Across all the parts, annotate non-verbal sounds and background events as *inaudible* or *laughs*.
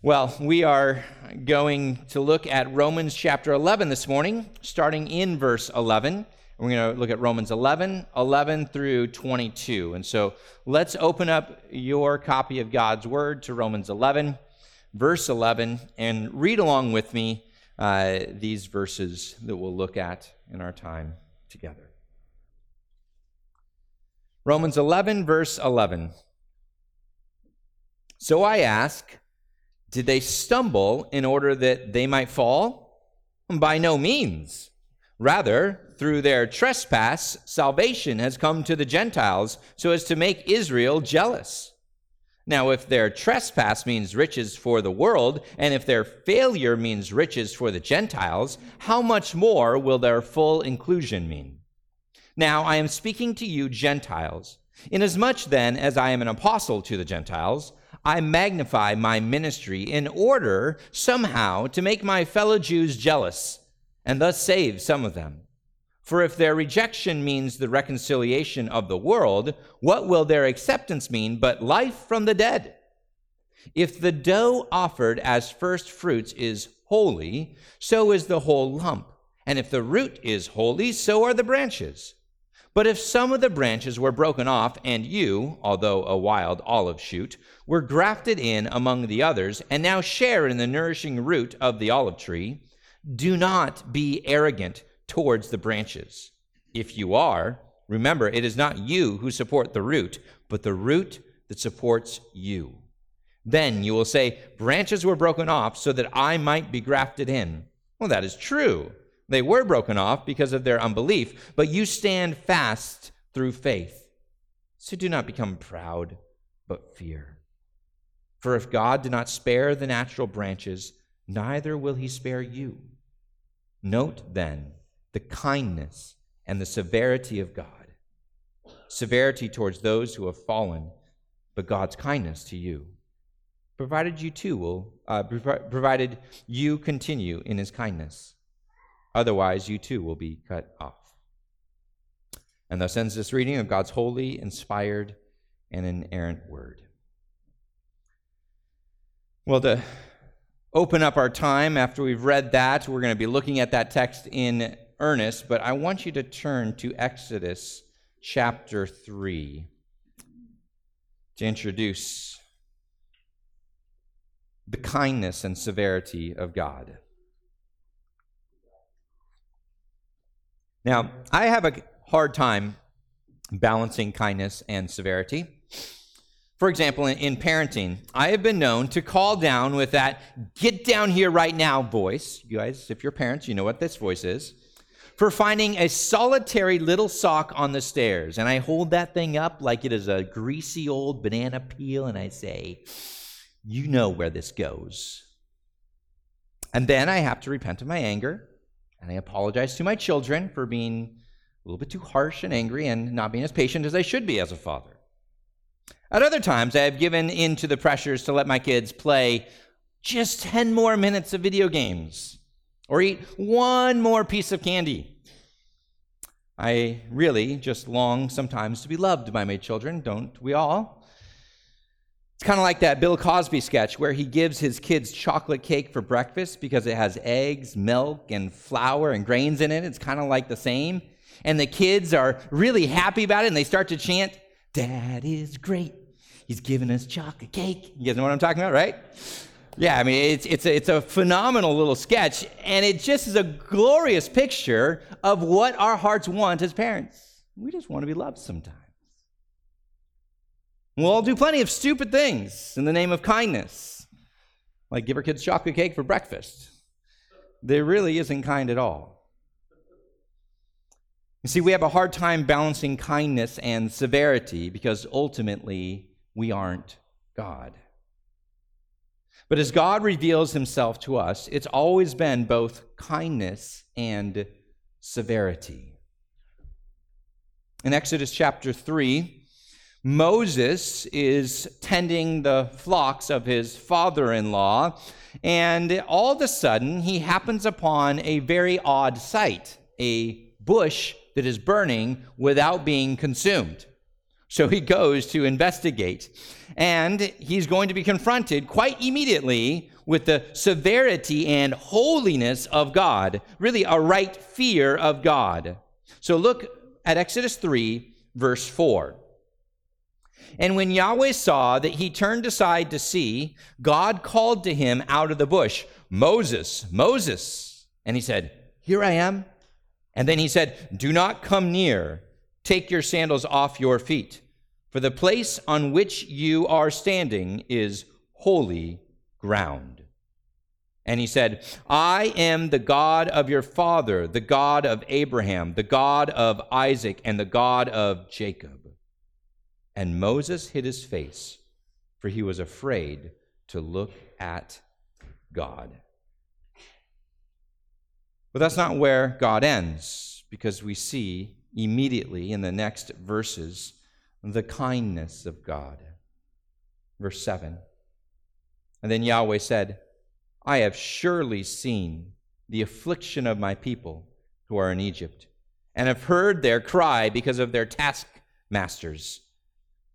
Well, we are going to look at Romans chapter 11 this morning, starting in verse 11. We're going to look at Romans 11, 11 through 22. And so let's open up your copy of God's Word to Romans 11, verse 11, and read along with me uh, these verses that we'll look at in our time together. Romans 11, verse 11. So I ask, did they stumble in order that they might fall? By no means. Rather, through their trespass, salvation has come to the Gentiles so as to make Israel jealous. Now, if their trespass means riches for the world, and if their failure means riches for the Gentiles, how much more will their full inclusion mean? Now, I am speaking to you, Gentiles. Inasmuch then as I am an apostle to the Gentiles, I magnify my ministry in order somehow to make my fellow Jews jealous and thus save some of them. For if their rejection means the reconciliation of the world, what will their acceptance mean but life from the dead? If the dough offered as first fruits is holy, so is the whole lump. And if the root is holy, so are the branches. But if some of the branches were broken off, and you, although a wild olive shoot, were grafted in among the others, and now share in the nourishing root of the olive tree, do not be arrogant towards the branches. If you are, remember it is not you who support the root, but the root that supports you. Then you will say, Branches were broken off so that I might be grafted in. Well, that is true. They were broken off because of their unbelief, but you stand fast through faith. So do not become proud, but fear. For if God did not spare the natural branches, neither will he spare you. Note then the kindness and the severity of God. Severity towards those who have fallen, but God's kindness to you. Provided you too will, uh, provided you continue in his kindness. Otherwise, you too will be cut off. And thus ends this reading of God's holy, inspired, and inerrant word. Well, to open up our time after we've read that, we're going to be looking at that text in earnest, but I want you to turn to Exodus chapter 3 to introduce the kindness and severity of God. Now, I have a hard time balancing kindness and severity. For example, in, in, parenting, I have been known to call down with that get down here right now voice. You guys, if you're parents, you know what this voice is. For finding a solitary little sock on the stairs. And I hold that thing up like it is a greasy old banana peel and I say, You know where this goes. And then I have to repent of my anger and I apologize to my children for being a little bit too harsh and angry and not being as patient as I should be as a father. At other times, I have given in to the pressures to let my kids play just 10 more minutes of video games or eat one more piece of candy. I really just long sometimes to be loved by my children, don't we all? It's kind of like that Bill Cosby sketch where he gives his kids chocolate cake for breakfast because it has eggs, milk, and flour and grains in it. It's kind of like the same. And the kids are really happy about it and they start to chant, Dad is great. He's giving us chocolate cake. You guys know what I'm talking about, right? Yeah, I mean, it's, it's, a, it's a phenomenal little sketch, and it just is a glorious picture of what our hearts want as parents. We just want to be loved sometimes. We'll all do plenty of stupid things in the name of kindness, like give our kids chocolate cake for breakfast. There really isn't kind at all. You see, we have a hard time balancing kindness and severity because ultimately we aren't God. But as God reveals himself to us, it's always been both kindness and severity. In Exodus chapter 3, Moses is tending the flocks of his father in law, and all of a sudden he happens upon a very odd sight a bush that is burning without being consumed. So he goes to investigate. And he's going to be confronted quite immediately with the severity and holiness of God, really a right fear of God. So look at Exodus 3, verse 4. And when Yahweh saw that he turned aside to see, God called to him out of the bush, Moses, Moses. And he said, Here I am. And then he said, Do not come near. Take your sandals off your feet, for the place on which you are standing is holy ground. And he said, I am the God of your father, the God of Abraham, the God of Isaac, and the God of Jacob. And Moses hid his face, for he was afraid to look at God. But that's not where God ends, because we see immediately in the next verses the kindness of God. Verse 7 And then Yahweh said, I have surely seen the affliction of my people who are in Egypt, and have heard their cry because of their taskmasters.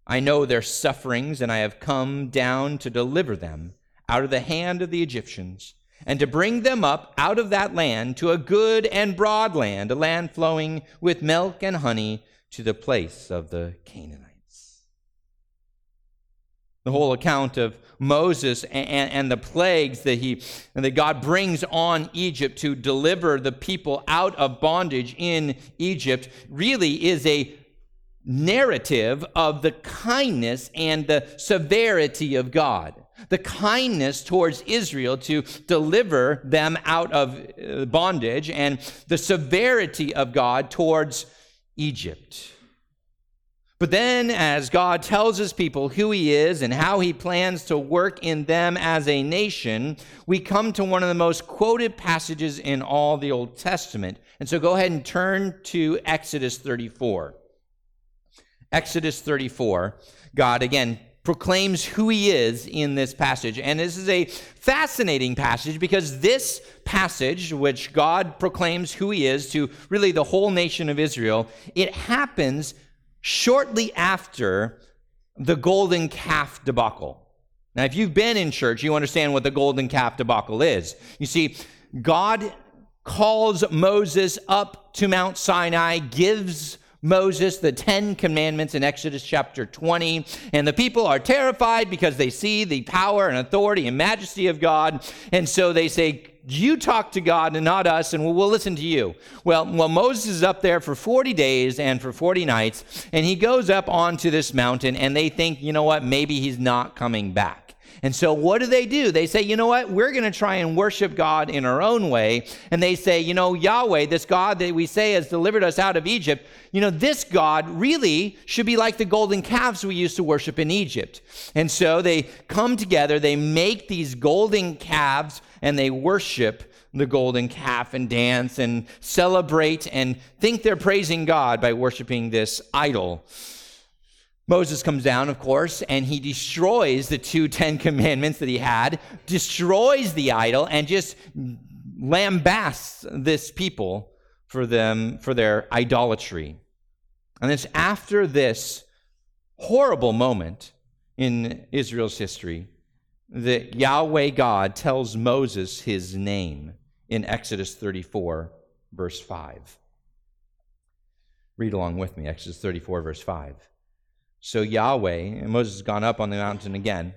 I know their sufferings, and I have come down to deliver them out of the hand of the Egyptians and to bring them up out of that land to a good and broad land, a land flowing with milk and honey, to the place of the Canaanites. The whole account of Moses and, and, the plagues that he that God brings on Egypt to deliver the people out of bondage in Egypt really is a narrative of the kindness and the severity of God the kindness towards Israel to deliver them out of uh, bondage and the severity of God towards Egypt. But then, as God tells his people who he is and how he plans to work in them as a nation, we come to one of the most quoted passages in all the Old Testament. And so go ahead and turn to Exodus 34. Exodus 34, God again proclaims who he is in this passage. And this is a fascinating passage because this passage, which God proclaims who he is to really the whole nation of Israel, it happens shortly after the golden calf debacle. Now, if you've been in church, you understand what the golden calf debacle is. You see, God calls Moses up to Mount Sinai, gives Moses the Ten Commandments in Exodus chapter 20. And the people are terrified because they see the power and authority and majesty of God. And so they say, you talk to God and not us, and we'll, listen to you. Well, well, Moses is up there for 40 days and for 40 nights, and he goes up onto this mountain, and they think, you know what, maybe he's not coming back. And so, what do they do? They say, you know what? We're going to try and worship God in our own way. And they say, you know, Yahweh, this God that we say has delivered us out of Egypt, you know, this God really should be like the golden calves we used to worship in Egypt. And so they come together, they make these golden calves, and they worship the golden calf and dance and celebrate and think they're praising God by worshiping this idol. Moses comes down, of course, and he destroys the two *laughs* Ten Commandments that he had, destroys the idol, and just lambasts this people for them for their idolatry. And it's after this horrible moment in Israel's history that Yahweh God tells Moses his name in Exodus 34, verse 5. Read along with me, Exodus 34, verse 5. So Yahweh, and Moses has gone up on the mountain again.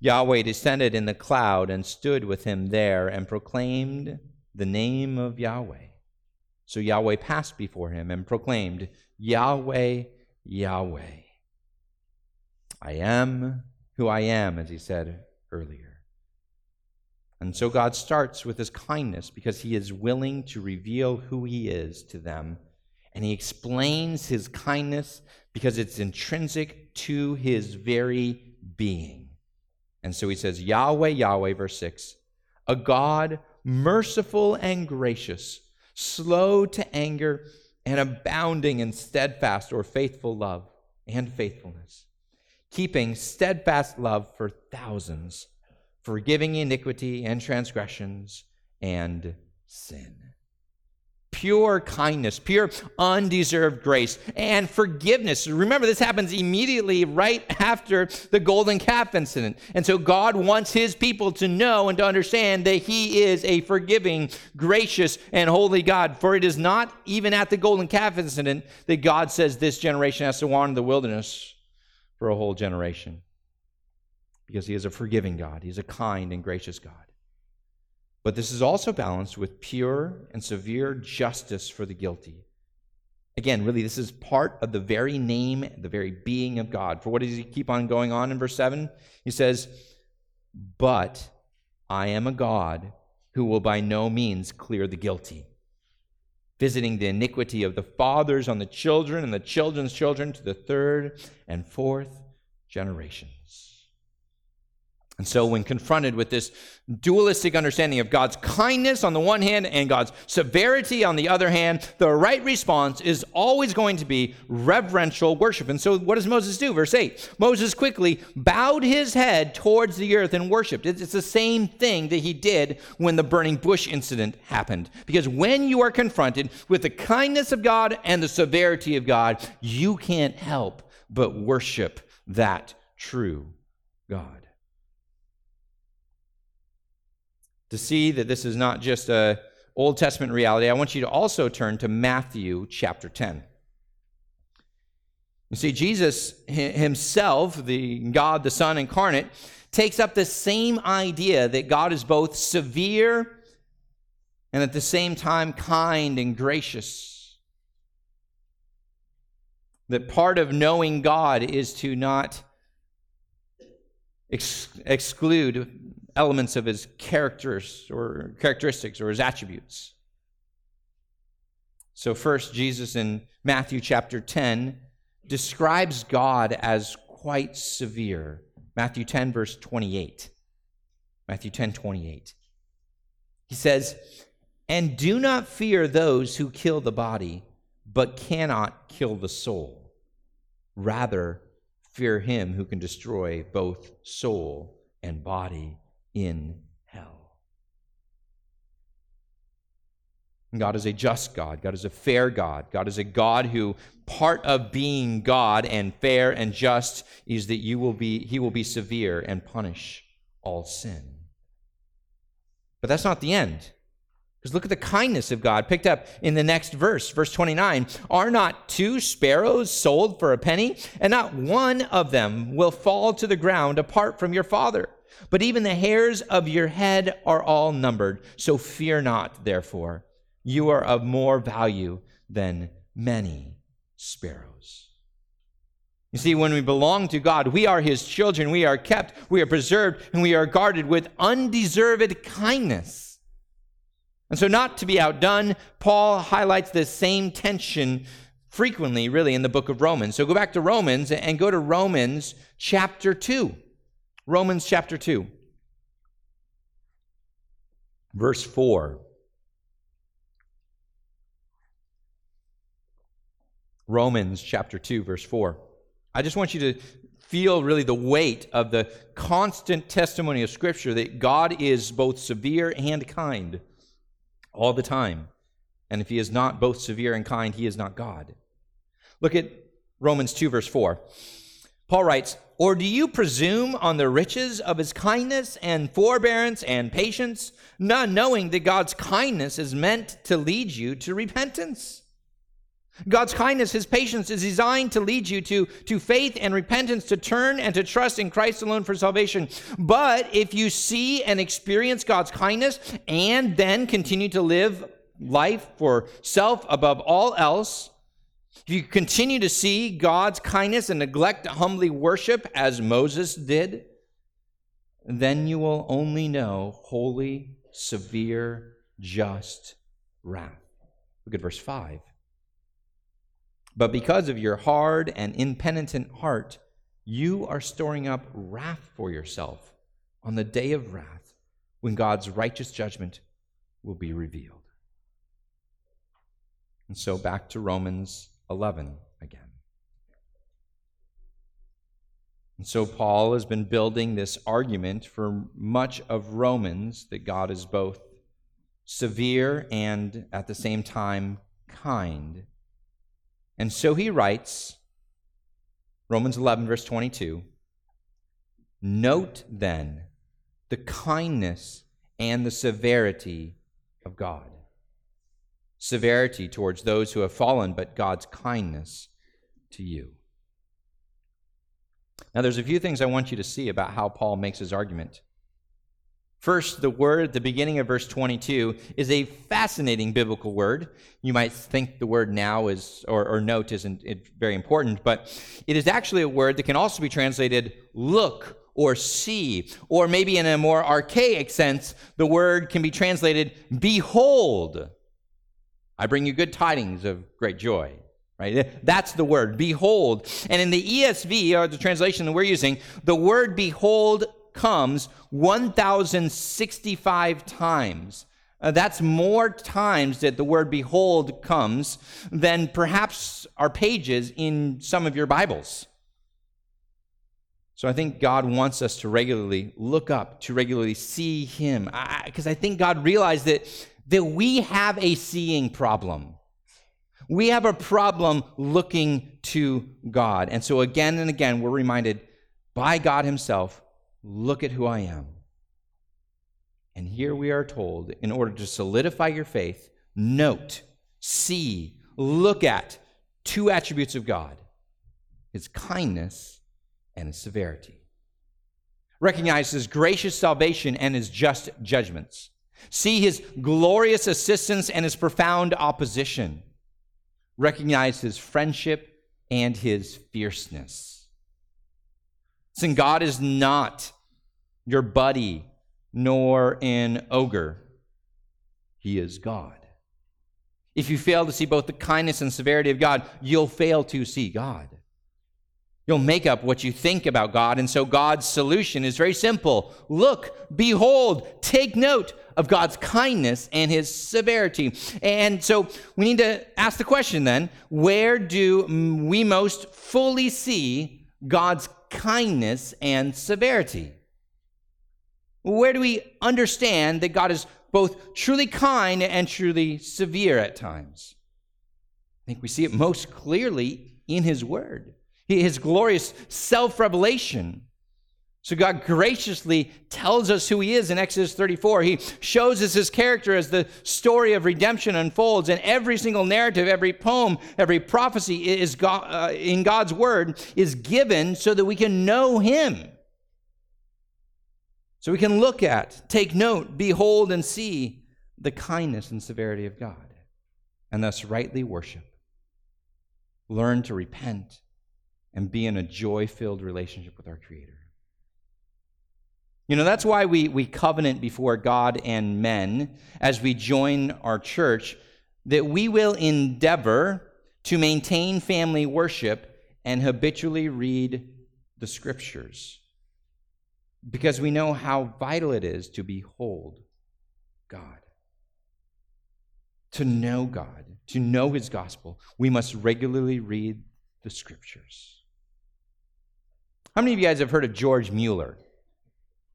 Yahweh descended in the cloud and stood with him there and proclaimed the name of Yahweh. So Yahweh passed before him and proclaimed, Yahweh, Yahweh. I am who I am, as he said earlier. And so God starts with his kindness because he is willing to reveal who he is to them. And he explains his kindness because it's intrinsic to his very being. And so he says, Yahweh, Yahweh, verse 6, a God merciful and gracious, slow to anger, and abounding in steadfast or faithful love and faithfulness, keeping steadfast love for thousands, forgiving iniquity and transgressions and sin pure kindness, pure undeserved grace, and forgiveness. Remember, this happens immediately right after the golden calf incident. And so God wants his people to know and to understand that he is a forgiving, gracious, and holy God. For it is not even at the golden calf incident that God says this generation has to wander the wilderness for a whole generation. Because he is a forgiving God, he's a kind and gracious God. But this is also balanced with pure and severe justice for the guilty. Again, really, this is part of the very name, the very being of God. For what does he keep on going on in verse 7? He says, But I am a God who will by no means clear the guilty, visiting the iniquity of the fathers on the children and the children's children to the third and fourth generations. And so, when confronted with this dualistic understanding of God's kindness on the one hand and God's severity on the other hand, the right response is always going to be reverential worship. And so, what does Moses do? Verse 8 Moses quickly bowed his head towards the earth and worshiped. It's the same thing that he did when the burning bush incident happened. Because when you are confronted with the kindness of God and the severity of God, you can't help but worship that true God. To see that this is not just a Old Testament reality, I want you to also turn to Matthew chapter 10. You see, Jesus himself, the God, the Son incarnate, takes up the same idea that God is both severe and at the same time kind and gracious. That part of knowing God is to not ex- exclude elements of his characters or characteristics or his attributes. So, first, Jesus in Matthew chapter 10 describes God as quite severe. Matthew 10, verse 28. Matthew 10, 28. He says, And do not fear those who kill the body, but cannot kill the soul. Rather, fear him who can destroy both soul and body in hell. God is a just God. God is a fair God. God is a God who, part of being God and fair and just, is that you will be, he will be severe and punish all sin. But that's not the end. Because look at the kindness of God picked up in the next verse, verse 29. Are not two sparrows sold for a penny? And not one of them will fall to the ground apart from your Father. But even the hairs of your head are all numbered. So fear not, therefore. You are of more value than many sparrows. You see, when we belong to God, we are His children. We are kept, we are preserved, and we are guarded with undeserved kindness. And so, not to be outdone, Paul highlights this same tension frequently, really, in the book of Romans. So, go back to Romans and go to Romans chapter 2. Romans chapter 2, verse 4. Romans chapter 2, verse 4. I just want you to feel really the weight of the constant testimony of Scripture that God is both severe and kind all the time. And if He is not both severe and kind, He is not God. Look at Romans 2, verse 4. Paul writes, Or do you presume on the riches of his kindness and forbearance and patience, not knowing that God's kindness is meant to lead you to repentance? God's kindness, his patience is designed to lead you to, to faith and repentance, to turn and to trust in Christ alone for salvation. But if you see and experience God's kindness and then continue to live life for self above all else, if you continue to see God's kindness and neglect to humbly worship as Moses did, then you will only know holy, severe, just wrath. Look at verse 5. But because of your hard and impenitent heart, you are storing up wrath for yourself on the day of wrath when God's righteous judgment will be revealed. And so back to Romans 11 again. And so Paul has been building this argument for much of Romans that God is both severe, and at the same time kind. And so he writes, Romans 11, verse 22 Note then the kindness and the severity of God. Severity towards those who have fallen, but God's kindness to you. Now, there's a few things I want you to see about how Paul makes his argument. First, the word at the beginning of verse 22 is a fascinating biblical word. You might think the word now is, or, or note isn't very important, but it is actually a word that can also be translated look or see. Or maybe in a more archaic sense, the word can be translated behold. I bring you good tidings of great joy. Right? That's the word, behold. And in the ESV, or the translation that we're using, the word behold comes 1,065 times. Uh, that's more times that the word behold comes than perhaps our pages in some of your Bibles. So I think God wants us to regularly look up, to regularly see Him, because I, I think God realized that, that we have a seeing problem. We have a problem looking to God. And so again and again, we're reminded by God Himself look at who I am. And here we are told, in order to solidify your faith, note, see, look at two attributes of God His kindness and his severity. Recognize his gracious salvation and his just judgments. See his glorious assistance and his profound opposition. Recognize his friendship and his fierceness. Sin God is not your buddy nor an ogre. He is God. If you fail to see both the kindness and severity of God, you'll fail to see God. You'll make up what you think about God. And so God's solution is very simple look, behold, take note of God's kindness and his severity. And so we need to ask the question then where do we most fully see God's kindness and severity? Where do we understand that God is both truly kind and truly severe at times? I think we see it most clearly in his word his glorious self revelation. So God graciously tells us who he is in Exodus 34. He shows us his character as the story of redemption unfolds. And every single narrative, every poem, every prophecy is God, uh, in God's word is given so that we can know him. So we can look at, take note, behold, and see the kindness and severity of God, and thus rightly worship. Learn to repent and be in a joy filled relationship with our Creator. You know, that's why we, we covenant before God and men as we join our church that we will endeavor to maintain family worship and habitually read the scriptures because we know how vital it is to behold God. To know God, to know His gospel, we must regularly read the scriptures. How many of you guys have heard of George Mueller?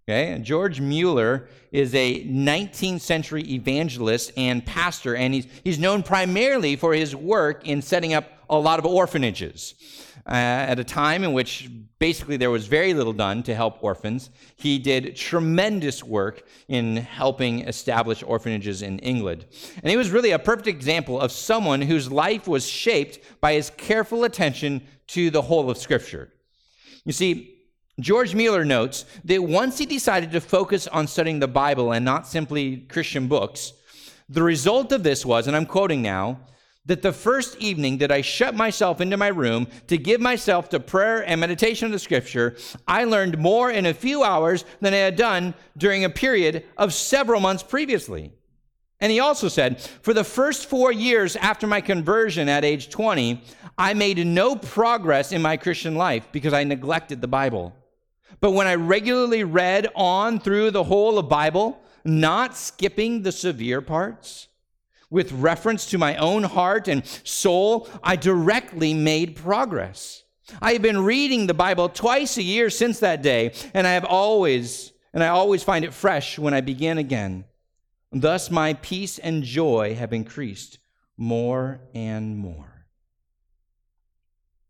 Okay, and George Mueller is a 19th century evangelist and pastor, and he's, he's known primarily for his work in setting up a lot of orphanages. Uh, at a time in which basically there was very little done to help orphans, he did tremendous work in helping establish orphanages in England. And he was really a perfect example of someone whose life was shaped by his careful attention to the whole of Scripture. You see, George Mueller notes that once he decided to focus on studying the Bible and not simply Christian books, the result of this was, and I'm quoting now, that the first evening that I shut myself into my room to give myself to prayer and meditation of the scripture, I learned more in a few hours than I had done during a period of several months previously. And he also said, for the first four years after my conversion at age 20, I made no progress in my Christian life because I neglected the Bible. But when I regularly read on through the whole of Bible, not skipping the severe parts, with reference to my own heart and soul, I directly made progress. I have been reading the Bible twice a year since that day, and I have always, and I always find it fresh when I begin again. Thus my peace and joy have increased more and more.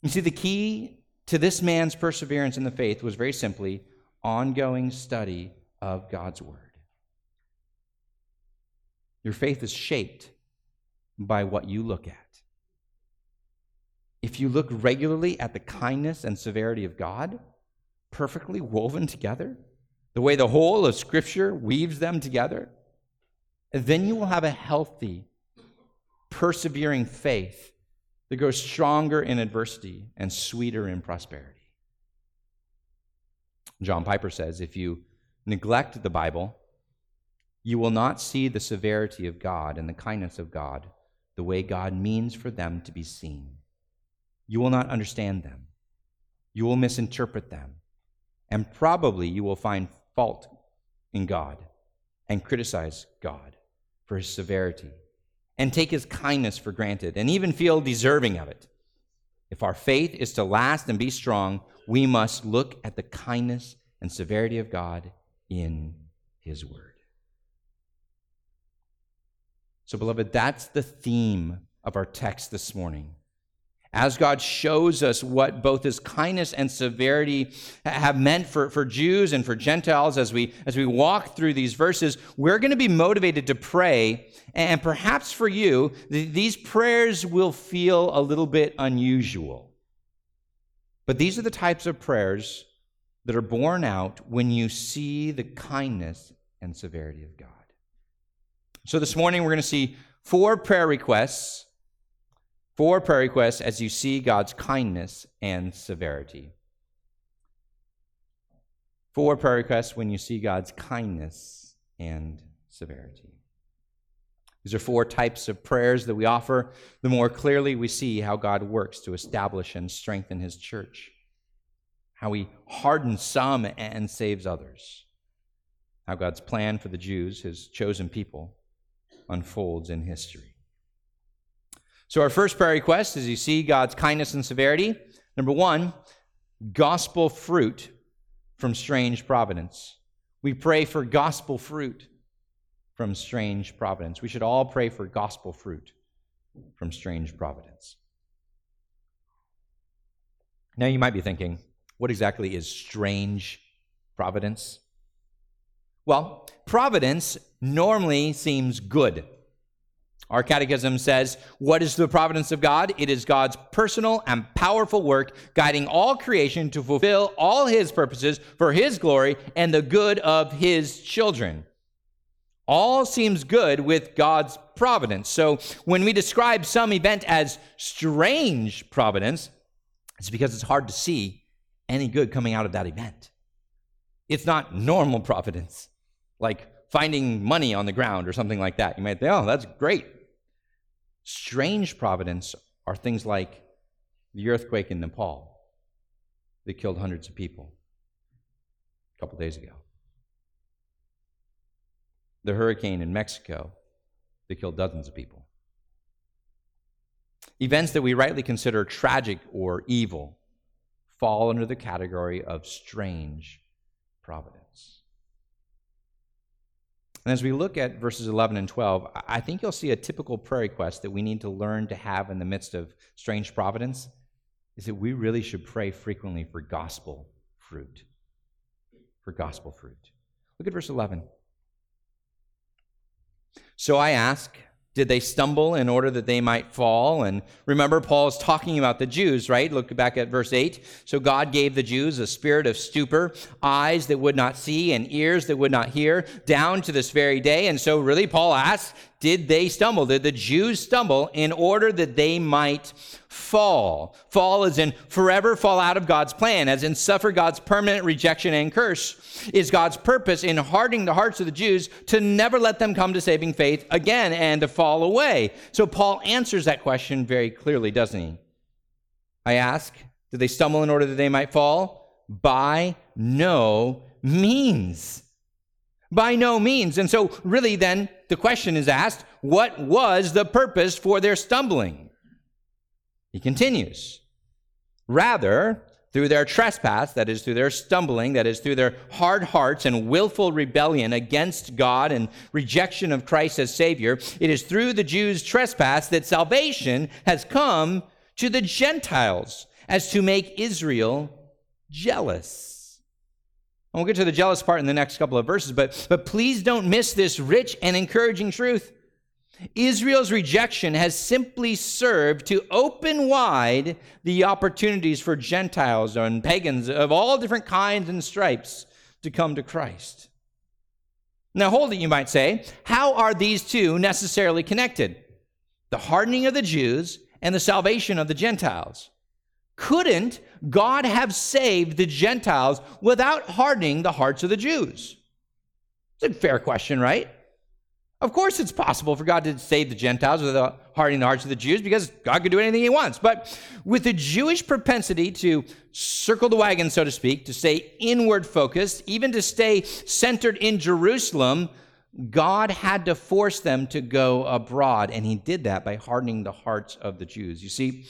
You see, the key to this man's perseverance in the faith was very simply ongoing study of God's Word. Your faith is shaped by what you look at. If you look regularly at the kindness and severity of God, perfectly woven together, the way the whole of Scripture weaves them together, then you will have a healthy, persevering faith that grows stronger in adversity and sweeter in prosperity. John Piper says if you neglect the Bible, you will not see the severity of God and the kindness of God the way God means for them to be seen. You will not understand them. You will misinterpret them. And probably you will find fault in God and criticize God for his severity and take his kindness for granted and even feel deserving of it. If our faith is to last and be strong, we must look at the kindness and severity of God in his word. So, beloved, that's the theme of our text this morning as God shows us what both his kindness and severity have meant for, for Jews and for Gentiles as we, as we walk through these verses, we're going to be motivated to pray. And perhaps for you, th- these prayers will feel a little bit unusual. But these are the types of prayers that are born out when you see the kindness and severity of God. So this morning, we're going to see four prayer requests Four prayer requests as you see God's kindness and severity. Four prayer requests when you see God's kindness and severity. These are four types of prayers that we offer. The more clearly we see how God works to establish and strengthen his church, how he hardens some and saves others, how God's plan for the Jews, his chosen people, unfolds in history. So, our first prayer request is you see God's kindness and severity. Number one, gospel fruit from strange providence. We pray for gospel fruit from strange providence. We should all pray for gospel fruit from strange providence. Now, you might be thinking, what exactly is strange providence? Well, providence normally seems good. Our catechism says, What is the providence of God? It is God's personal and powerful work guiding all creation to fulfill all his purposes for his glory and the good of his children. All seems good with God's providence. So when we describe some event as strange providence, it's because it's hard to see any good coming out of that event. It's not normal providence, like finding money on the ground or something like that. You might think, oh, that's great. Strange providence are things like the earthquake in Nepal that killed hundreds of people a couple days ago, the hurricane in Mexico that killed dozens of people. Events that we rightly consider tragic or evil fall under the category of strange providence. And as we look at verses 11 and 12, I think you'll see a typical prayer request that we need to learn to have in the midst of strange providence is that we really should pray frequently for gospel fruit. For gospel fruit. Look at verse 11. So I ask, did they stumble in order that they might fall? And remember, Paul is talking about the Jews, right? Look back at verse 8. So God gave the Jews a spirit of stupor, eyes that would not see, and ears that would not hear, down to this very day. And so, really, Paul asks, did they stumble? Did the Jews stumble in order that they might fall? Fall as in forever fall out of God's plan, as in suffer God's permanent rejection and curse. Is God's purpose in hardening the hearts of the Jews to never let them come to saving faith again and to fall away? So Paul answers that question very clearly, doesn't he? I ask, did they stumble in order that they might fall? By no means. By no means. And so, really, then, the question is asked what was the purpose for their stumbling? He continues. Rather, through their trespass, that is, through their stumbling, that is, through their hard hearts and willful rebellion against God and rejection of Christ as Savior, it is through the Jews' trespass that salvation has come to the Gentiles as to make Israel jealous. And we'll get to the jealous part in the next couple of verses, but, but please don't miss this rich and encouraging truth. Israel's rejection has simply served to open wide the opportunities for Gentiles and pagans of all different kinds and stripes to come to Christ. Now, hold it, you might say. How are these two necessarily connected? The hardening of the Jews and the salvation of the Gentiles. Couldn't God have saved the Gentiles without hardening the hearts of the Jews? It's a fair question, right? Of course, it's possible for God to save the Gentiles without hardening the hearts of the Jews because God could do anything he wants. But with the Jewish propensity to circle the wagon, so to speak, to stay inward focused, even to stay centered in Jerusalem, God had to force them to go abroad. And he did that by hardening the hearts of the Jews. You see,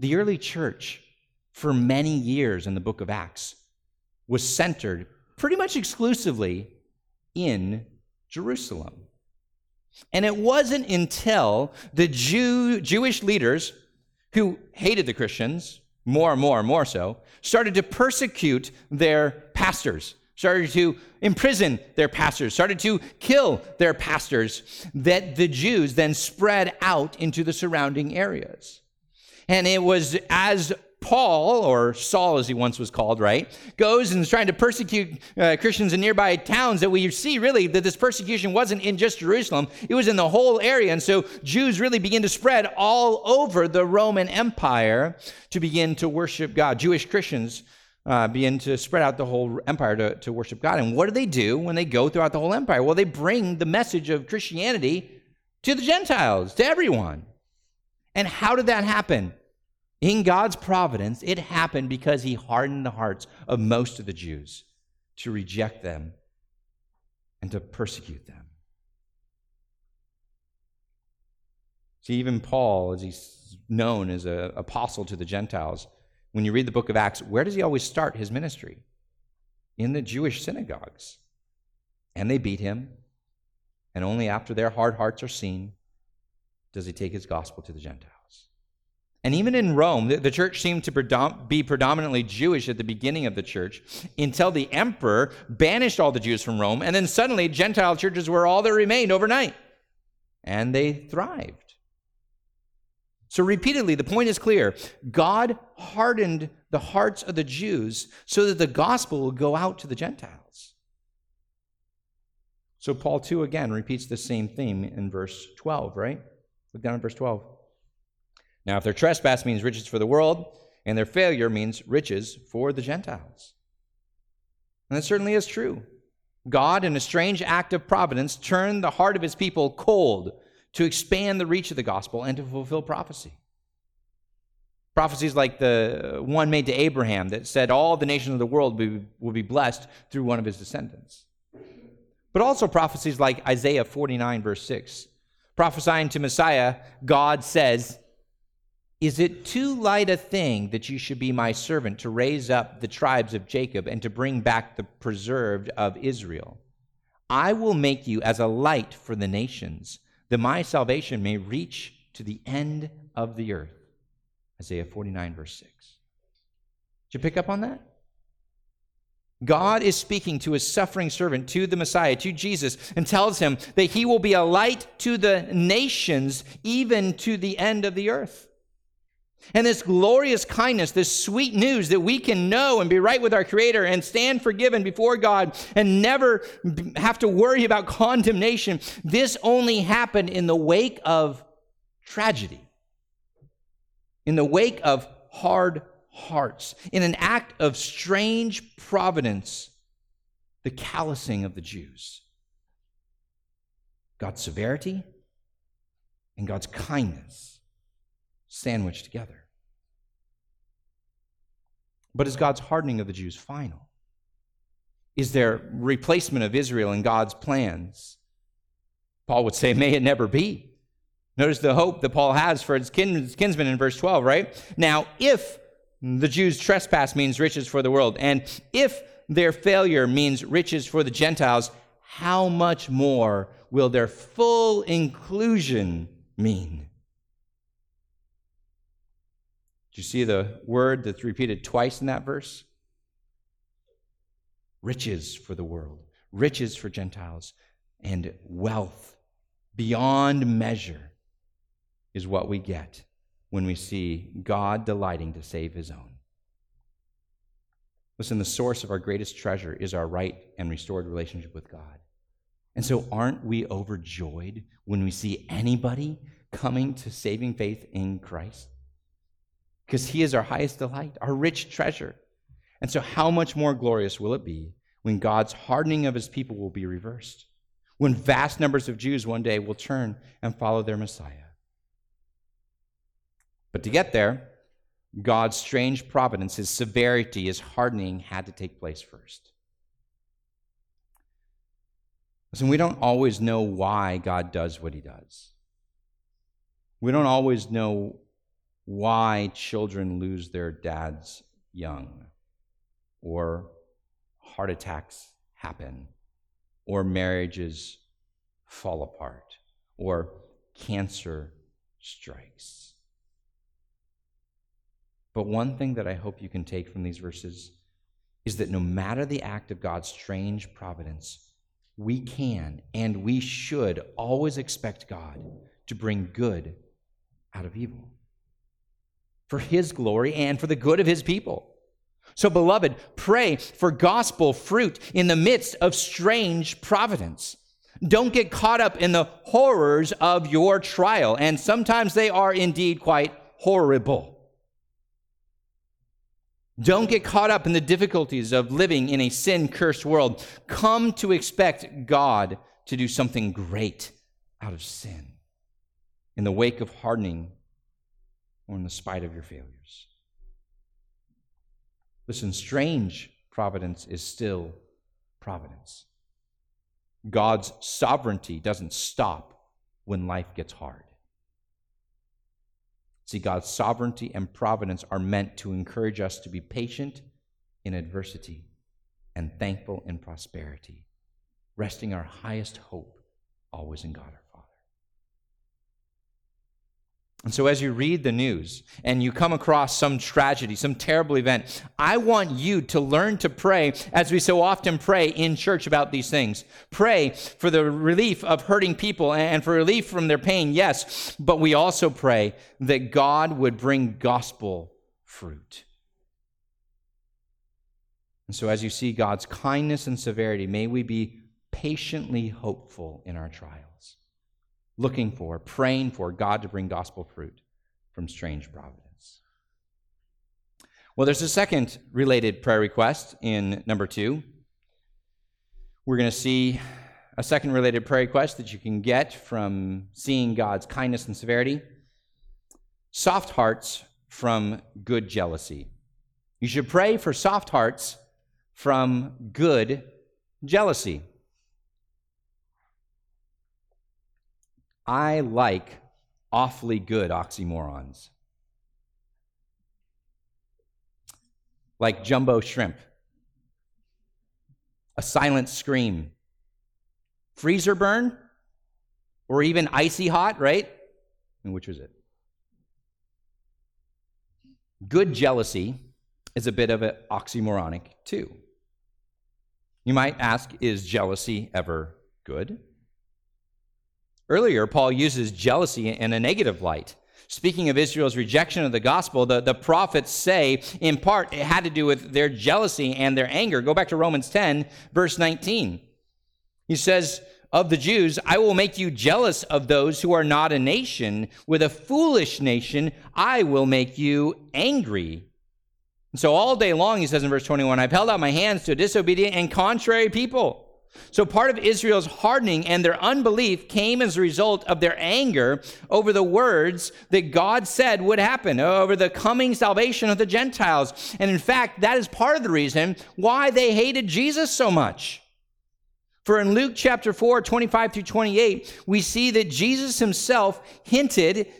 the early church, for many years in the book of Acts, was centered pretty much exclusively in Jerusalem. And it wasn't until the Jew, Jewish leaders who hated the Christians, more and more and more so, started to persecute their pastors, started to imprison their pastors, started to kill their pastors, that the Jews then spread out into the surrounding areas. And it was as Paul, or Saul as he once was called, right, goes and is trying to persecute uh, Christians in nearby towns that we see really that this persecution wasn't in just Jerusalem, it was in the whole area. And so Jews really begin to spread all over the Roman Empire to begin to worship God. Jewish Christians uh, begin to spread out the whole empire to, to worship God. And what do they do when they go throughout the whole empire? Well, they bring the message of Christianity to the Gentiles, to everyone. And how did that happen? In God's providence, it happened because he hardened the hearts of most of the Jews to reject them and to persecute them. See, even Paul, as he's known as an apostle to the Gentiles, when you read the book of Acts, where does he always start his ministry? In the Jewish synagogues. And they beat him, and only after their hard hearts are seen does he take his gospel to the Gentiles. And even in Rome, the, church seemed to be predominantly Jewish at the beginning of the church until the emperor banished all the Jews from Rome. And then suddenly, Gentile churches were all that remained overnight. And they thrived. So, repeatedly, the point is clear God hardened the hearts of the Jews so that the gospel will go out to the Gentiles. So, Paul, too, again repeats the same theme in verse 12, right? Look down at verse 12. Now, if their trespass means riches for the world, and their failure means riches for the Gentiles. And that certainly is true. God, in a strange act of providence, turned the heart of his people cold to expand the reach of the gospel and to fulfill prophecy. Prophecies like the one made to Abraham that said all the nations of the world will be, blessed through one of his descendants. But also prophecies like Isaiah 49, verse 6. Prophesying to Messiah, God says, is it too light a thing that you should be my servant to raise up the tribes of Jacob and to bring back the preserved of Israel? I will make you as a light for the nations, that my salvation may reach to the end of the earth. Isaiah 49, verse 6. Did you pick up on that? God is speaking to his suffering servant, to the Messiah, to Jesus, and tells him that he will be a light to the nations, even to the end of the earth. And this glorious kindness, this sweet news that we can know and be right with our Creator and stand forgiven before God and never have to worry about *laughs* condemnation, this only happened in the wake of tragedy, in the wake of hard hearts, in an act of strange providence, the callousing of the Jews. God's severity and God's kindness sandwiched together. But is God's hardening of the Jews final? Is there replacement of Israel in God's plans? Paul would say, may it never be. Notice the hope that Paul has for his kinsmen in verse 12, right? Now, if the Jews' trespass means riches for the world. And if their failure means riches for the Gentiles, how much more will their full inclusion mean? Do you see the word that's repeated twice in that verse? Riches for the world, riches for Gentiles, and wealth beyond measure is what we get when we see God delighting to save his own. Listen, the source of our greatest treasure is our right and restored relationship with God. And so, aren't we overjoyed when we see anybody coming to saving faith in Christ? Because he is our highest delight, our rich treasure. And so, how much more glorious will it be when God's hardening of his people will be reversed? When vast numbers of Jews one day will turn and follow their Messiah? But to get there, God's strange providence, his severity, his hardening had to take place first. Listen, we don't always know why God does what he does. We don't always know why children lose their dads young, or heart attacks happen, or marriages fall apart, or cancer strikes. But one thing that I hope you can take from these verses is that no matter the act of God's strange providence, we can and we should always expect God to bring good out of evil for his glory and for the good of his people. So, beloved, pray for gospel fruit in the midst of strange providence. Don't get caught up in the horrors of your trial, and sometimes they are indeed quite horrible. Don't get caught up in the difficulties of living in a sin cursed world. Come to expect God to do something great out of sin in the wake of hardening or in the spite of your failures. Listen, strange providence is still providence. God's sovereignty doesn't stop when life gets hard. See, God's sovereignty and providence are meant to encourage us to be patient in adversity and thankful in prosperity, resting our highest hope always in God and so, as you read the news and you come across some tragedy, some terrible event, I want you to learn to pray as we so often pray in church about these things. Pray for the relief of hurting people and for relief from their pain, yes, but we also pray that God would bring gospel fruit. And so, as you see God's kindness and severity, may we be patiently hopeful in our trials looking for, praying for God to bring gospel fruit from strange providence. Well, there's a second related prayer request in number two. We're going to see a second related prayer request that you can get from seeing God's kindness and severity soft hearts from good jealousy. You should pray for soft hearts from good jealousy. I like awfully good oxymorons. Like jumbo shrimp, a silent scream, freezer burn, or even icy hot, right? And which was it? Good jealousy is a bit of an oxymoronic, too. You might ask, is jealousy ever good? Earlier, Paul uses jealousy in a negative light. Speaking of Israel's rejection of the gospel, the, the prophets say, in part, it had to do with their jealousy and their anger. Go back to Romans 10, verse 19. He says, Of the Jews, I will make you jealous of those who are not a nation. With a foolish nation, I will make you angry. And so all day long, he says in verse 21, I've held out my hands to a disobedient and contrary people. So, part of Israel's hardening and their unbelief came as a result of their anger over the words that God said would happen, over the coming salvation of the Gentiles. And in fact, that is part of the reason why they hated Jesus so much. For in Luke chapter 4, 25 through 28, we see that Jesus himself hinted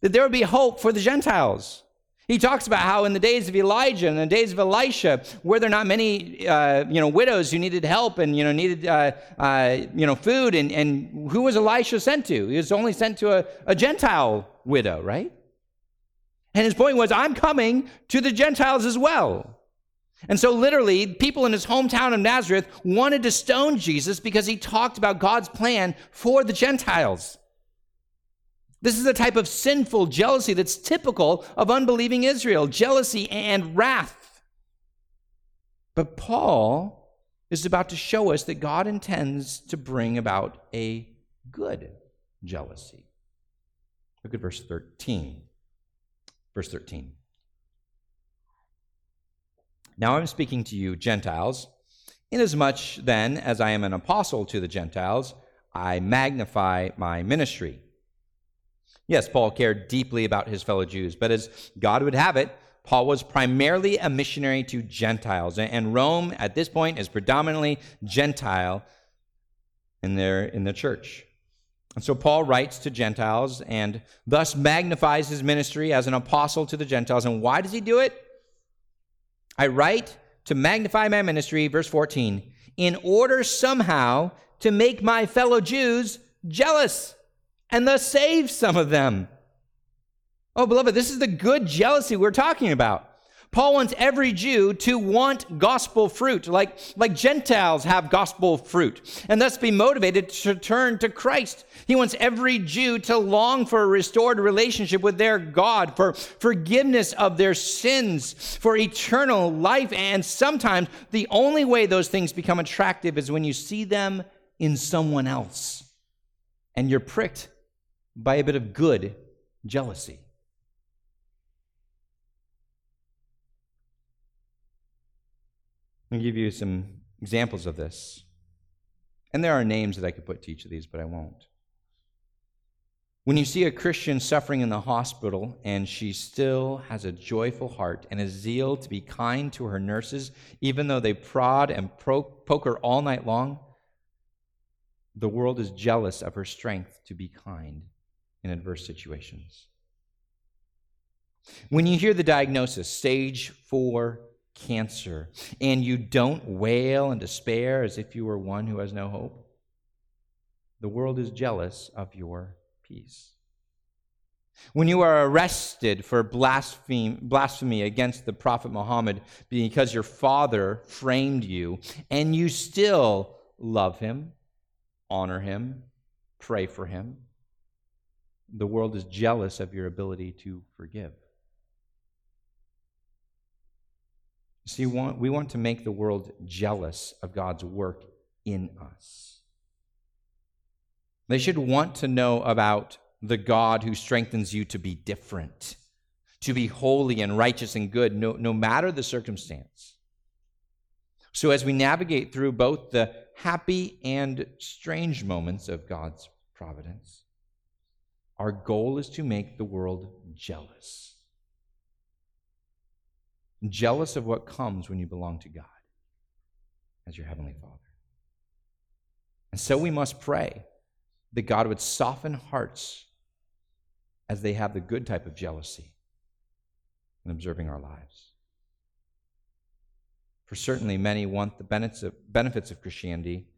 that there would be hope for the Gentiles. He talks about how in the days of Elijah and the days of Elisha, were there not many, uh, you know, widows who needed help and you know needed, uh, uh, you know, food, and and who was Elisha sent to? He was only sent to a, a Gentile widow, right? And his point was, I'm coming to the Gentiles as well. And so, literally, people in his hometown of Nazareth wanted to stone Jesus because he talked about God's plan for the Gentiles. This is a type of sinful jealousy that's typical of unbelieving Israel jealousy and wrath. But Paul is about to show us that God intends to bring about a good jealousy. Look at verse 13. Verse 13. Now I'm speaking to you, Gentiles. Inasmuch then as I am an apostle to the Gentiles, I magnify my ministry. Yes, Paul cared deeply about his fellow Jews, but as God would have it, Paul was primarily a missionary to Gentiles, and Rome at this point is predominantly Gentile in their in the church. And so Paul writes to Gentiles and thus magnifies his ministry as an apostle to the Gentiles. And why does he do it? I write to magnify my ministry, verse 14, in order somehow to make my fellow Jews jealous and thus save some of them. Oh, beloved, this is the good jealousy we're talking about. Paul wants every Jew to want gospel fruit, like, like Gentiles have gospel fruit, and thus be motivated to turn to Christ. He wants every Jew to long for a restored relationship with their God, for forgiveness of their sins, for eternal life. And sometimes the only way those things become attractive is when you see them in someone else, and you're pricked by a bit of good jealousy. I'll give you some examples of this. And there are names that I could put to each of these, but I won't. When you see a Christian suffering in the hospital and she still has a joyful heart and a zeal to be kind to her nurses, even though they prod and poke her all night long, the world is jealous of her strength to be kind in adverse situations. When you hear the diagnosis, stage four cancer, and you don't wail and despair as if you were one who has no hope, the world is jealous of your peace. When you are arrested for blasphemy against the Prophet Muhammad because your father framed you, and you still love him, honor him, pray for him, the world is jealous of your ability to forgive. See, we want to make the world jealous of God's work in us. They should want to know about the God who strengthens you to be different, to be holy and righteous and good, no, no matter the circumstance. So, as we navigate through both the happy and strange moments of God's providence, our goal is to make the world jealous jealous of what comes when you belong to God as your Heavenly Father. And so we must pray that God would soften hearts as they have the good type of jealousy in observing our lives. For certainly, many want the benefits of Christianity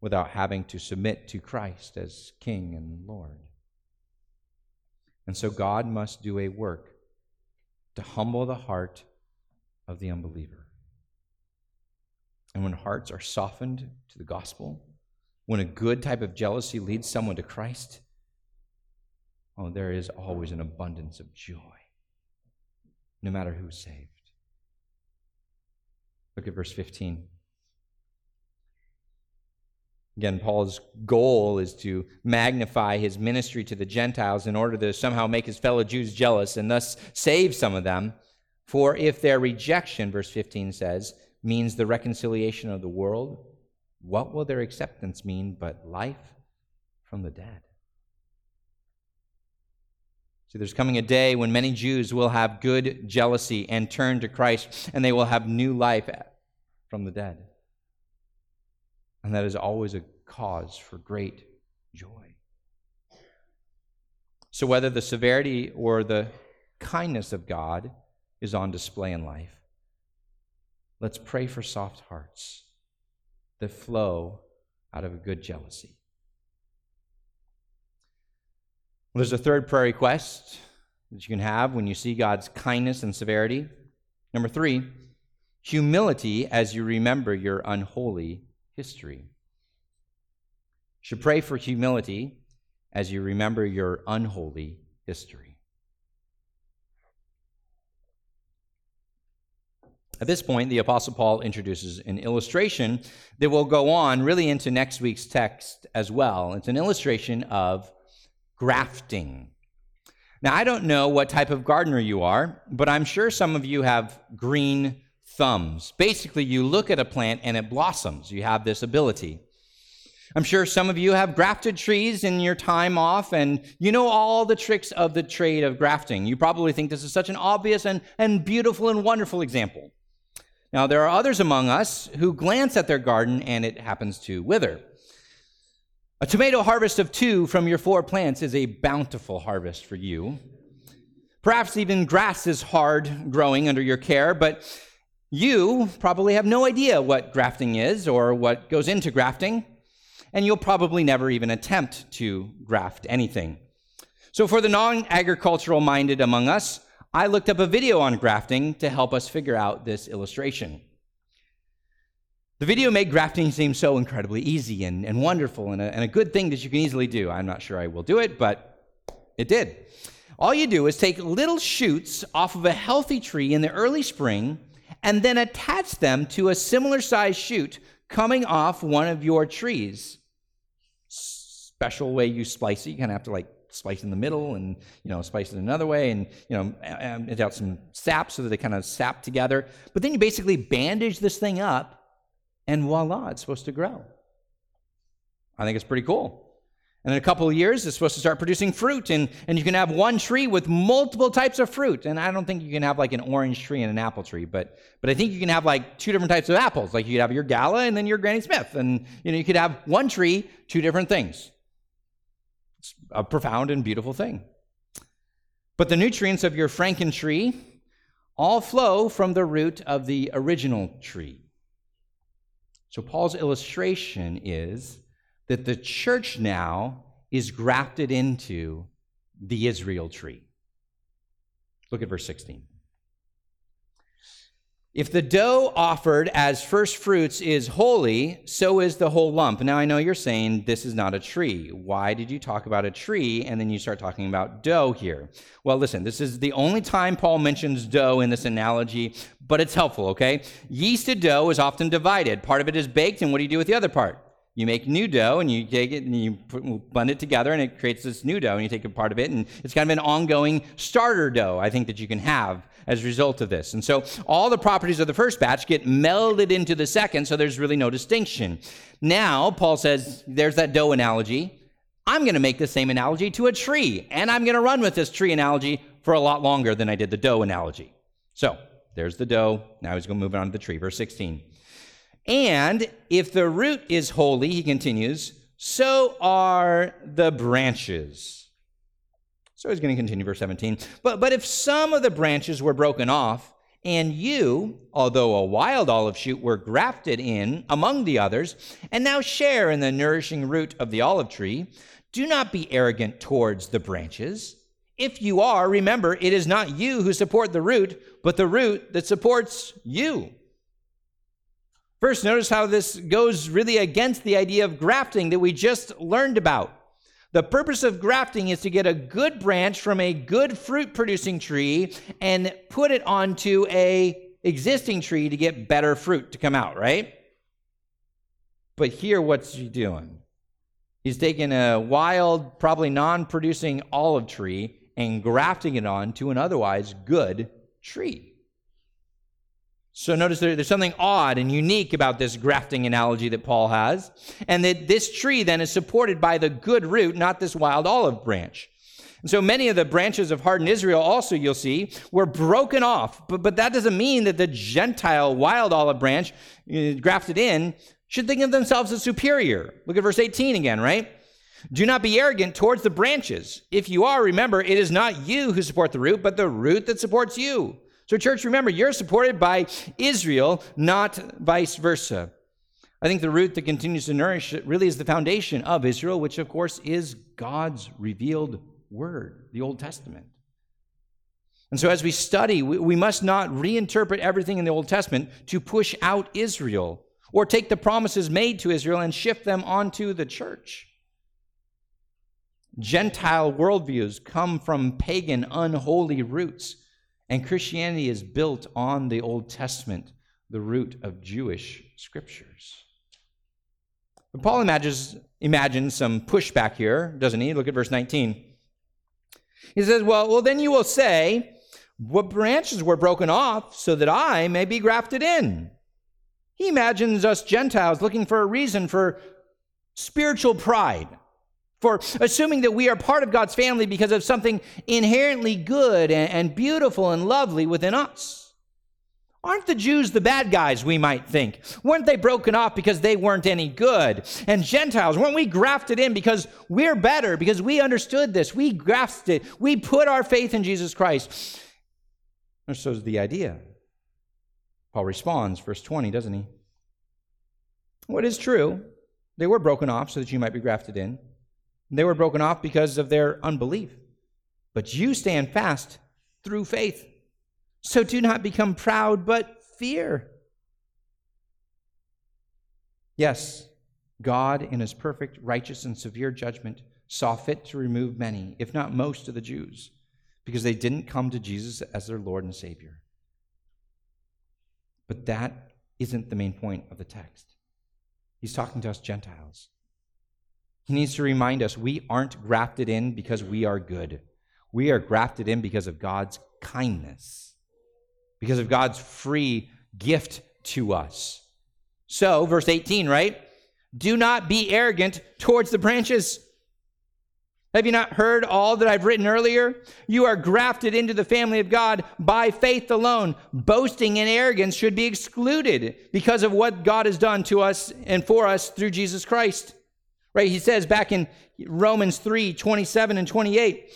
without having to submit to Christ as King and Lord. And so, God must do a work to humble the heart of the unbeliever. And when hearts are softened to the gospel, when a good type of jealousy leads someone to Christ, oh, there is always an abundance of joy, no matter who's saved. Look at verse 15. Again, Paul's goal is to magnify his ministry to the Gentiles in order to somehow make his fellow Jews jealous and thus save some of them. For if their rejection, verse 15 says, means the reconciliation of the world, what will their acceptance mean but life from the dead? See, there's coming a day when many Jews will have good jealousy and turn to Christ, and they will have new life from the dead. And that is always a cause for great joy. So, whether the severity or the kindness of God is on display in life. Let's pray for soft hearts that flow out of a good jealousy. Well, there's a third prayer request that you can have when you see God's kindness and severity. Number three, humility as you remember your unholy history. Should pray for humility as you remember your unholy history. At this point, the Apostle Paul introduces an illustration that will go on really into next week's text as well. It's an illustration of grafting. Now, I don't know what type of gardener you are, but I'm sure some of you have green thumbs. Basically, you look at a plant and it blossoms. You have this ability. I'm sure some of you have grafted trees in your time off, and you know all the tricks of the trade of grafting. You probably think this is such an obvious and, and beautiful and wonderful example. Now, there are others among us who glance at their garden and it happens to wither. A tomato harvest of two from your four plants is a bountiful harvest for you. Perhaps even grass is hard growing under your care, but you probably have no idea what grafting is or what goes into grafting, and you'll probably never even attempt to graft anything. So, for the non agricultural minded among us, I looked up a video on grafting to help us figure out this illustration. The video made grafting seem so incredibly easy and, and wonderful and a, and a good thing that you can easily do. I'm not sure I will do it, but it did. All you do is take little shoots off of a healthy tree in the early spring and then attach them to a similar sized shoot coming off one of your trees. Special way you splice it, you kind of have to like splice in the middle and you know splice it another way and you know um, it out some sap so that they kind of sap together. But then you basically bandage this thing up and voila it's supposed to grow. I think it's pretty cool and in a couple of years it's supposed to start producing fruit and, and you can have one tree with multiple types of fruit and i don't think you can have like an orange tree and an apple tree but but i think you can have like two different types of apples like you could have your gala and then your granny smith and you know you could have one tree two different things it's a profound and beautiful thing. But the nutrients of your franken tree all flow from the root of the original tree. So Paul's illustration is that the church now is grafted into the Israel tree. Look at verse 16. If the dough offered as first fruits is holy, so is the whole lump. Now, I know you're saying this is not a tree. Why did you talk about a tree and then you start talking about dough here? Well, listen, this is the only time Paul mentions dough in this analogy, but it's helpful, okay? Yeasted dough is often divided. Part of it is baked, and what do you do with the other part? You make new dough and you take it and you blend it together and it creates this new dough and you take a part of it and it's kind of an ongoing starter dough I think that you can have as a result of this. And so all the properties of the first batch get melded into the second so there's really no distinction. Now Paul says there's that dough analogy. I'm going to make the same analogy to a tree and I'm going to run with this tree analogy for a lot longer than I did the dough analogy. So there's the dough. Now he's going to move on to the tree. Verse 16. And if the root is holy, he continues, so are the branches. So he's going to continue, verse 17. But, but if some of the branches were broken off, and you, although a wild olive shoot, were grafted in among the others, and now share in the nourishing root of the olive tree, do not be arrogant towards the branches. If you are, remember, it is not you who support the root, but the root that supports you. First, notice how this goes really against the idea of grafting that we just learned about. The purpose of grafting is to get a good branch from a good fruit producing tree and put it onto a existing tree to get better fruit to come out, right? But here what's he doing? He's taking a wild, probably non-producing olive tree and grafting it onto an otherwise good tree. So notice there, there's something odd and unique about this grafting analogy that Paul has, and that this tree then is supported by the good root, not this wild olive branch. And so many of the branches of hardened Israel also, you'll see, were broken off. But, but that doesn't mean that the Gentile wild olive branch uh, grafted in should think of themselves as superior. Look at verse 18 again, right? Do not be arrogant towards the branches. If you are, remember, it is not you who support the root, but the root that supports you. So, church, remember, you're supported by Israel, not vice versa. I think the root that continues to nourish it really is the foundation of Israel, which, of course, is God's revealed word, the Old Testament. And so, as we study, we, we must not reinterpret everything in the Old Testament to push out Israel or take the promises made to Israel and shift them onto the church. Gentile worldviews come from pagan, unholy roots, and Christianity is built on the Old Testament, the root of Jewish scriptures. But Paul imagines, imagines some pushback here, doesn't he? Look at verse 19. He says, Well, well, then you will say, What branches were broken off so that I may be grafted in? He imagines us Gentiles looking for a reason for spiritual pride for assuming that we are part of God's family because of something inherently good and, beautiful and lovely within us. Aren't the Jews the bad guys, we might think? Weren't they broken off because they weren't any good? And Gentiles, weren't we grafted in because we're better, because we understood this? We grafted, it. we put our faith in Jesus Christ. So is the idea. Paul responds, verse 20, doesn't he? What is true? They were broken off so that you might be grafted in. They were broken off because of their unbelief. But you stand fast through faith. So do not become proud, but fear. Yes, God, in his perfect, righteous, and severe judgment, saw fit to remove many, if not most, of the Jews, because they didn't come to Jesus as their Lord and Savior. But that isn't the main point of the text. He's talking to us Gentiles. He needs to remind us we aren't grafted in because we are good. We are grafted in because of God's kindness, because of God's free gift to us. So, verse 18, right? Do not be arrogant towards the branches. Have you not heard all that I've written earlier? You are grafted into the family of God by faith alone. Boasting and arrogance should be excluded because of what God has done to us and for us through Jesus Christ. Right? He says back in Romans 3 27 and 28,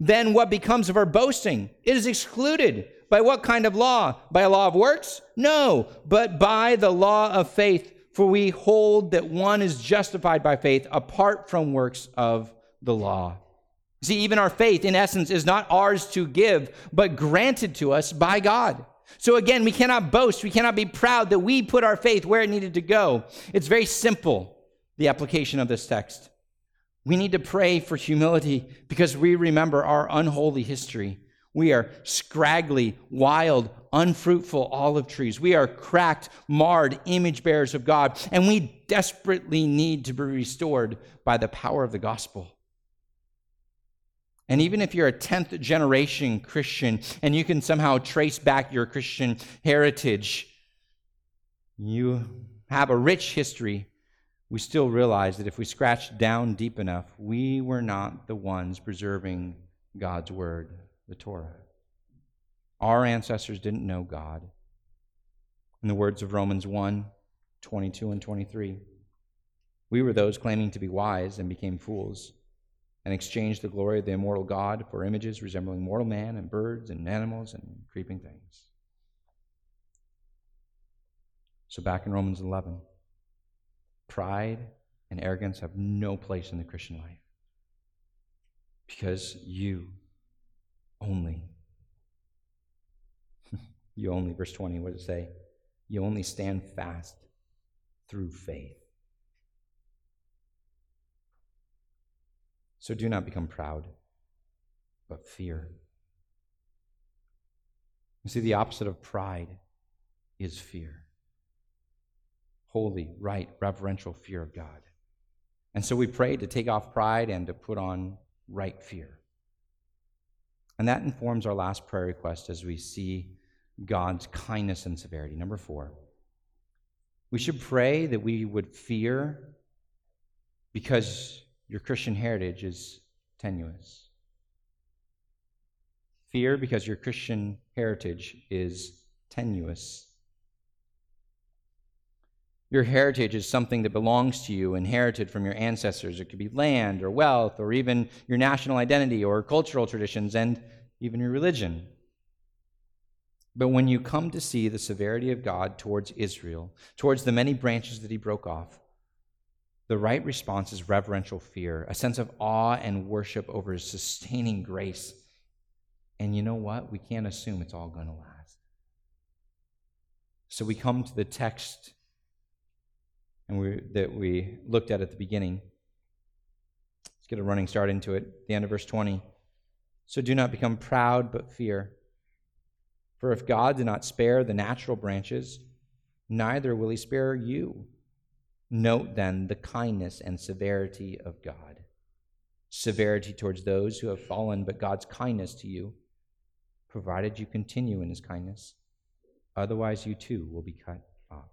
then what becomes of our boasting? It is excluded. By what kind of law? By a law of works? No, but by the law of faith. For we hold that one is justified by faith apart from works of the law. See, even our faith, in essence, is not ours to give, but granted to us by God. So again, we cannot boast, we cannot be proud that we put our faith where it needed to go. It's very simple the application of this text. We need to pray for humility because we remember our unholy history. We are scraggly, wild, unfruitful olive trees. We are cracked, marred image bearers of God, and we desperately need to be restored by the power of the gospel. And even if you're a 10th generation Christian and you can somehow trace back your Christian heritage, you have a rich history we still realize that if we scratch down deep enough, we were not the ones preserving God's word, the Torah. Our ancestors didn't know God. In the words of Romans 1 22 and 23, we were those claiming to be wise and became fools and exchanged the glory of the immortal God for images resembling mortal man and birds and animals and creeping things. So back in Romans 11. Pride and arrogance have no place in the Christian life because you only, *laughs* you only, verse 20, what does it say? You only stand fast through faith. So do not become proud, but fear. You see, the opposite of pride is fear holy, right, reverential fear of God. And so we pray to take off pride and to put on right fear. And that informs our last prayer request as we see God's kindness and severity. Number four, we should pray that we would fear because your Christian heritage is tenuous. Fear because your Christian heritage is tenuous. Your heritage is something that belongs to you, inherited from your ancestors. It could be land or wealth or even your national identity or cultural traditions and even your religion. But when you come to see the severity of God towards Israel, towards the many branches that he broke off, the right response is reverential fear, a sense of awe and worship over his sustaining grace. And you know what? We can't assume it's all going to last. So we come to the text and we, that we looked at at the beginning. Let's get a running start into it. The end of verse 20. So do not become proud, but fear. For if God did not spare the natural branches, neither will he spare you. Note then the kindness and severity of God. Severity towards those who have fallen, but God's kindness to you, provided you continue in his kindness. Otherwise, you too will be cut off.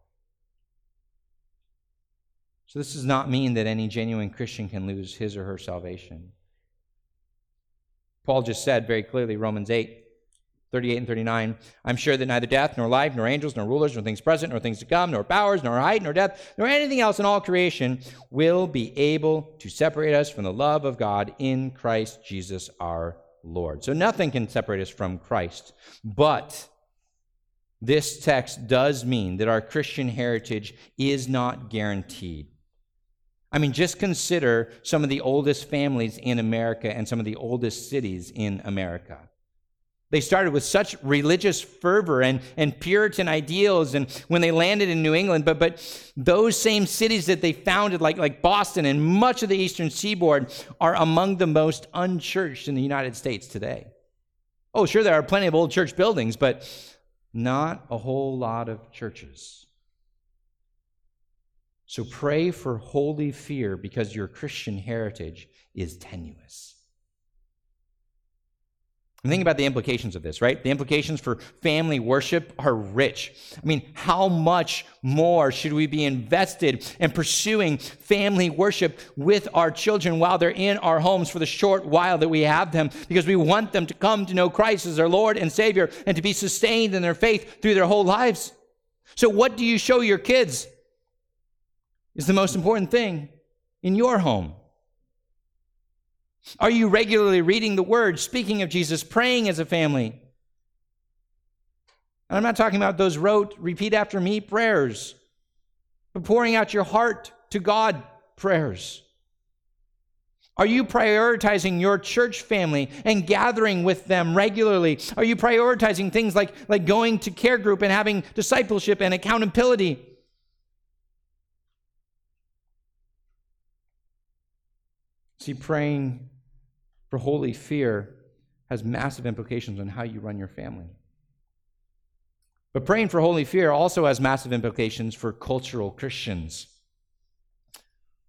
So, this does not mean that any genuine Christian can lose his or her salvation. Paul just said very clearly, Romans 8, 38 and 39. I'm sure that neither death, nor life, nor angels, nor rulers, nor things present, nor things to come, nor powers, nor height, nor depth, nor anything else in all creation will be able to separate us from the love of God in Christ Jesus our Lord. So nothing can separate us from Christ. But this text does mean that our Christian heritage is not guaranteed. I mean, just consider some of the oldest families in America and some of the oldest cities in America. They started with such religious fervor and, and Puritan ideals, and when they landed in New England, but, but those same cities that they founded, like, like Boston and much of the eastern seaboard, are among the most unchurched in the United States today. Oh, sure, there are plenty of old church buildings, but not a whole lot of churches. So pray for holy fear because your Christian heritage is tenuous. And think about the implications of this, right? The implications for family worship are rich. I mean, how much more should we be invested in pursuing family worship with our children while they're in our homes for the short while that we have them? Because we want them to come to know Christ as their Lord and Savior and to be sustained in their faith through their whole lives. So, what do you show your kids? Is the most important thing in your home. Are you regularly reading the Word, speaking of Jesus, praying as a family? And I'm not talking about those rote, repeat after me prayers, but pouring out your heart to God prayers. Are you prioritizing your church family and gathering with them regularly? Are you prioritizing things like, like going to care group and having discipleship and accountability? See, praying for holy fear has massive implications on how you run your family. But praying for holy fear also has massive implications for cultural Christians.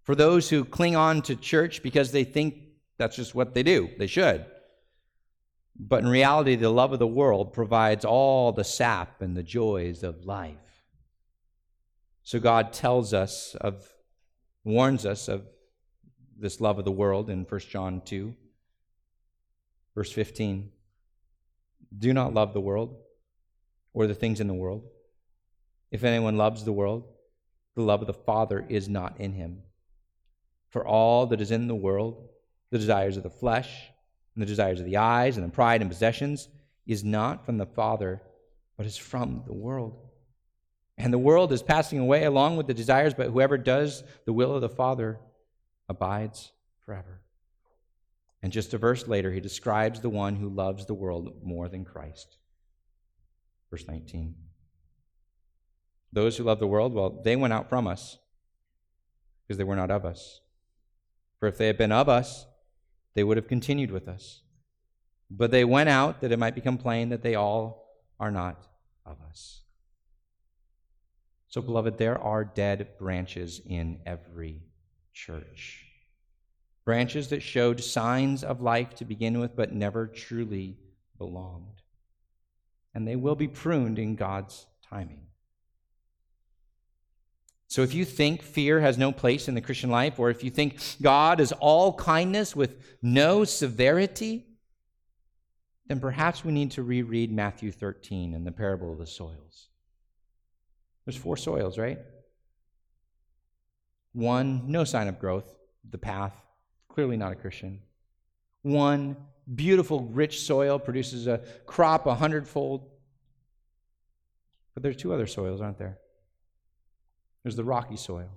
For those who cling on to church because they think that's just what they do, they should. But in reality, the love of the world provides all the sap and the joys of life. So God tells us of, warns us of this love of the world in 1 John 2. Verse 15 Do not love the world or the things in the world. If anyone loves the world, the love of the Father is not in him. For all that is in the world, the desires of the flesh, and the desires of the eyes, and the pride and possessions, is not from the Father, but is from the world. And the world is passing away along with the desires, but whoever does the will of the Father abides forever. And just a verse later, he describes the one who loves the world more than Christ. Verse 19. Those who love the world, well, they went out from us because they were not of us. For if they had been of us, they would have continued with us. But they went out that it might become plain that they all are not of us. So, beloved, there are dead branches in every church branches that showed signs of life to begin with, but never truly belonged. And they will be pruned in God's timing. So if you think fear has no place in the Christian life, or if you think God is all kindness with no severity, then perhaps we need to reread Matthew 13 and the parable of the soils. There's four soils, right? One, no sign of growth, the path clearly not a Christian. One beautiful, rich soil produces a crop a hundredfold. But there's two other soils, aren't there? There's the rocky soil.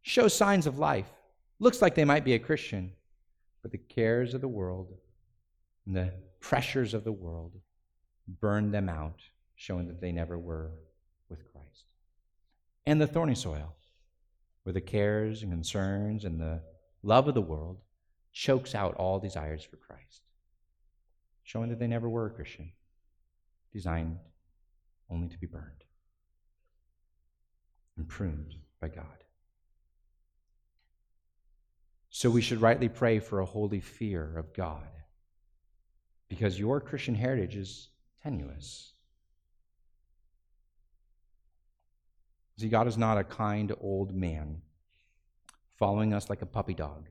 Shows signs of life. Looks like they might be a Christian, but the cares of the world and the pressures of the world burn them out, showing that they never were with Christ. And the thorny soil, where the cares and concerns and the love of the world chokes out all desires for Christ, showing that they never were a Christian, designed only to be burned and pruned by God. So we should rightly pray for a holy fear of God because your Christian heritage is tenuous. See, God is not a kind old man following us like a puppy dog.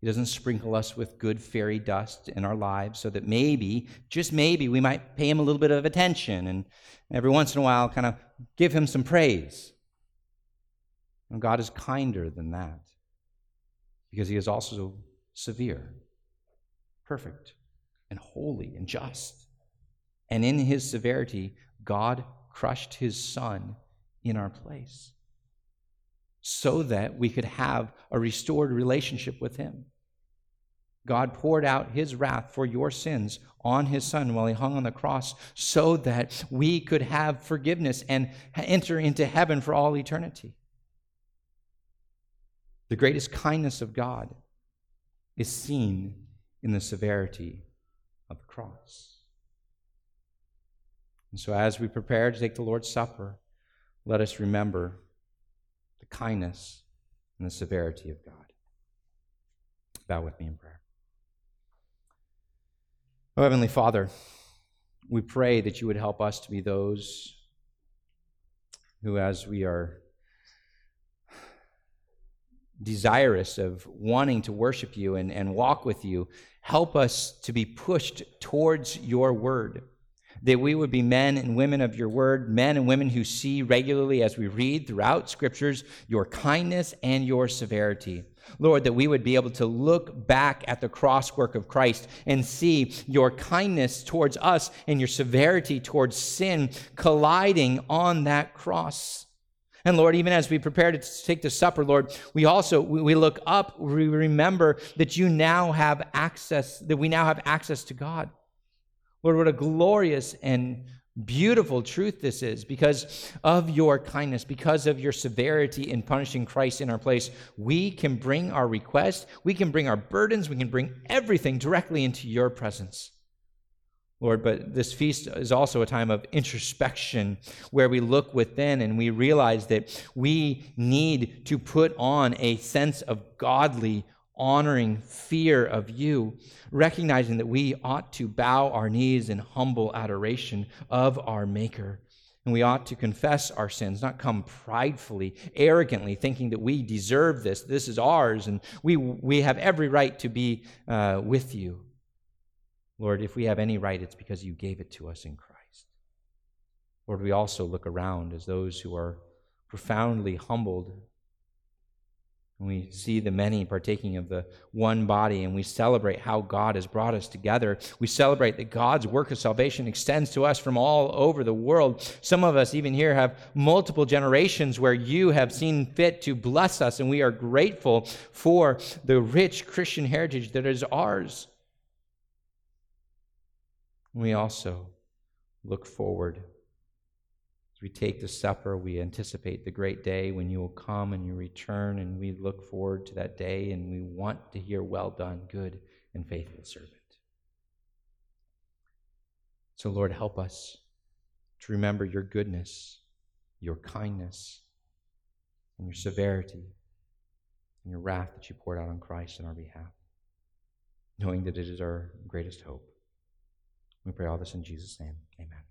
He doesn't sprinkle us with good fairy dust in our lives so that maybe, just maybe, we might pay him a little bit of attention and every once in a while kind of give him some praise. And God is kinder than that because he is also severe, perfect, and holy and just. And in his severity, God crushed his son in our place so that we could have a restored relationship with him. God poured out his wrath for your sins on his son while he hung on the cross so that we could have forgiveness and enter into heaven for all eternity. The greatest kindness of God is seen in the severity of the cross. And so, as we prepare to take the Lord's Supper, let us remember the kindness and the severity of God. Bow with me in prayer. Oh, Heavenly Father, we pray that you would help us to be those who, as we are desirous of wanting to worship you and, and walk with you, help us to be pushed towards your word. That we would be men and women of your word, men and women who see regularly as we read throughout scriptures your kindness and your severity. Lord, that we would be able to look back at the cross work of Christ and see your kindness towards us and your severity towards sin colliding on that cross. And Lord, even as we prepare to take the supper, Lord, we also we look up, we remember that you now have access, that we now have access to God. Lord, what a glorious and beautiful truth this is because of your kindness, because of your severity in punishing Christ in our place. We can bring our request, we can bring our burdens, we can bring everything directly into your presence. Lord, but this feast is also a time of introspection where we look within and we realize that we need to put on a sense of godly, honoring fear of you, recognizing that we ought to bow our knees in humble adoration of our Maker. And we ought to confess our sins, not come pridefully, arrogantly, thinking that we deserve this, this is ours, and we, we have every right to be uh, with you. Lord, if we have any right, it's because you gave it to us in Christ. Lord, we also look around as those who are profoundly humbled. And we see the many partaking of the one body, and we celebrate how God has brought us together. We celebrate that God's work of salvation extends to us from all over the world. Some of us, even here, have multiple generations where you have seen fit to bless us, and we are grateful for the rich Christian heritage that is ours. We also look forward. As we take the supper, we anticipate the great day when you will come and you return, and we look forward to that day and we want to hear, Well done, good and faithful servant. So, Lord, help us to remember your goodness, your kindness, and your severity, and your wrath that you poured out on Christ in our behalf, knowing that it is our greatest hope. We pray all this in Jesus' name. Amen.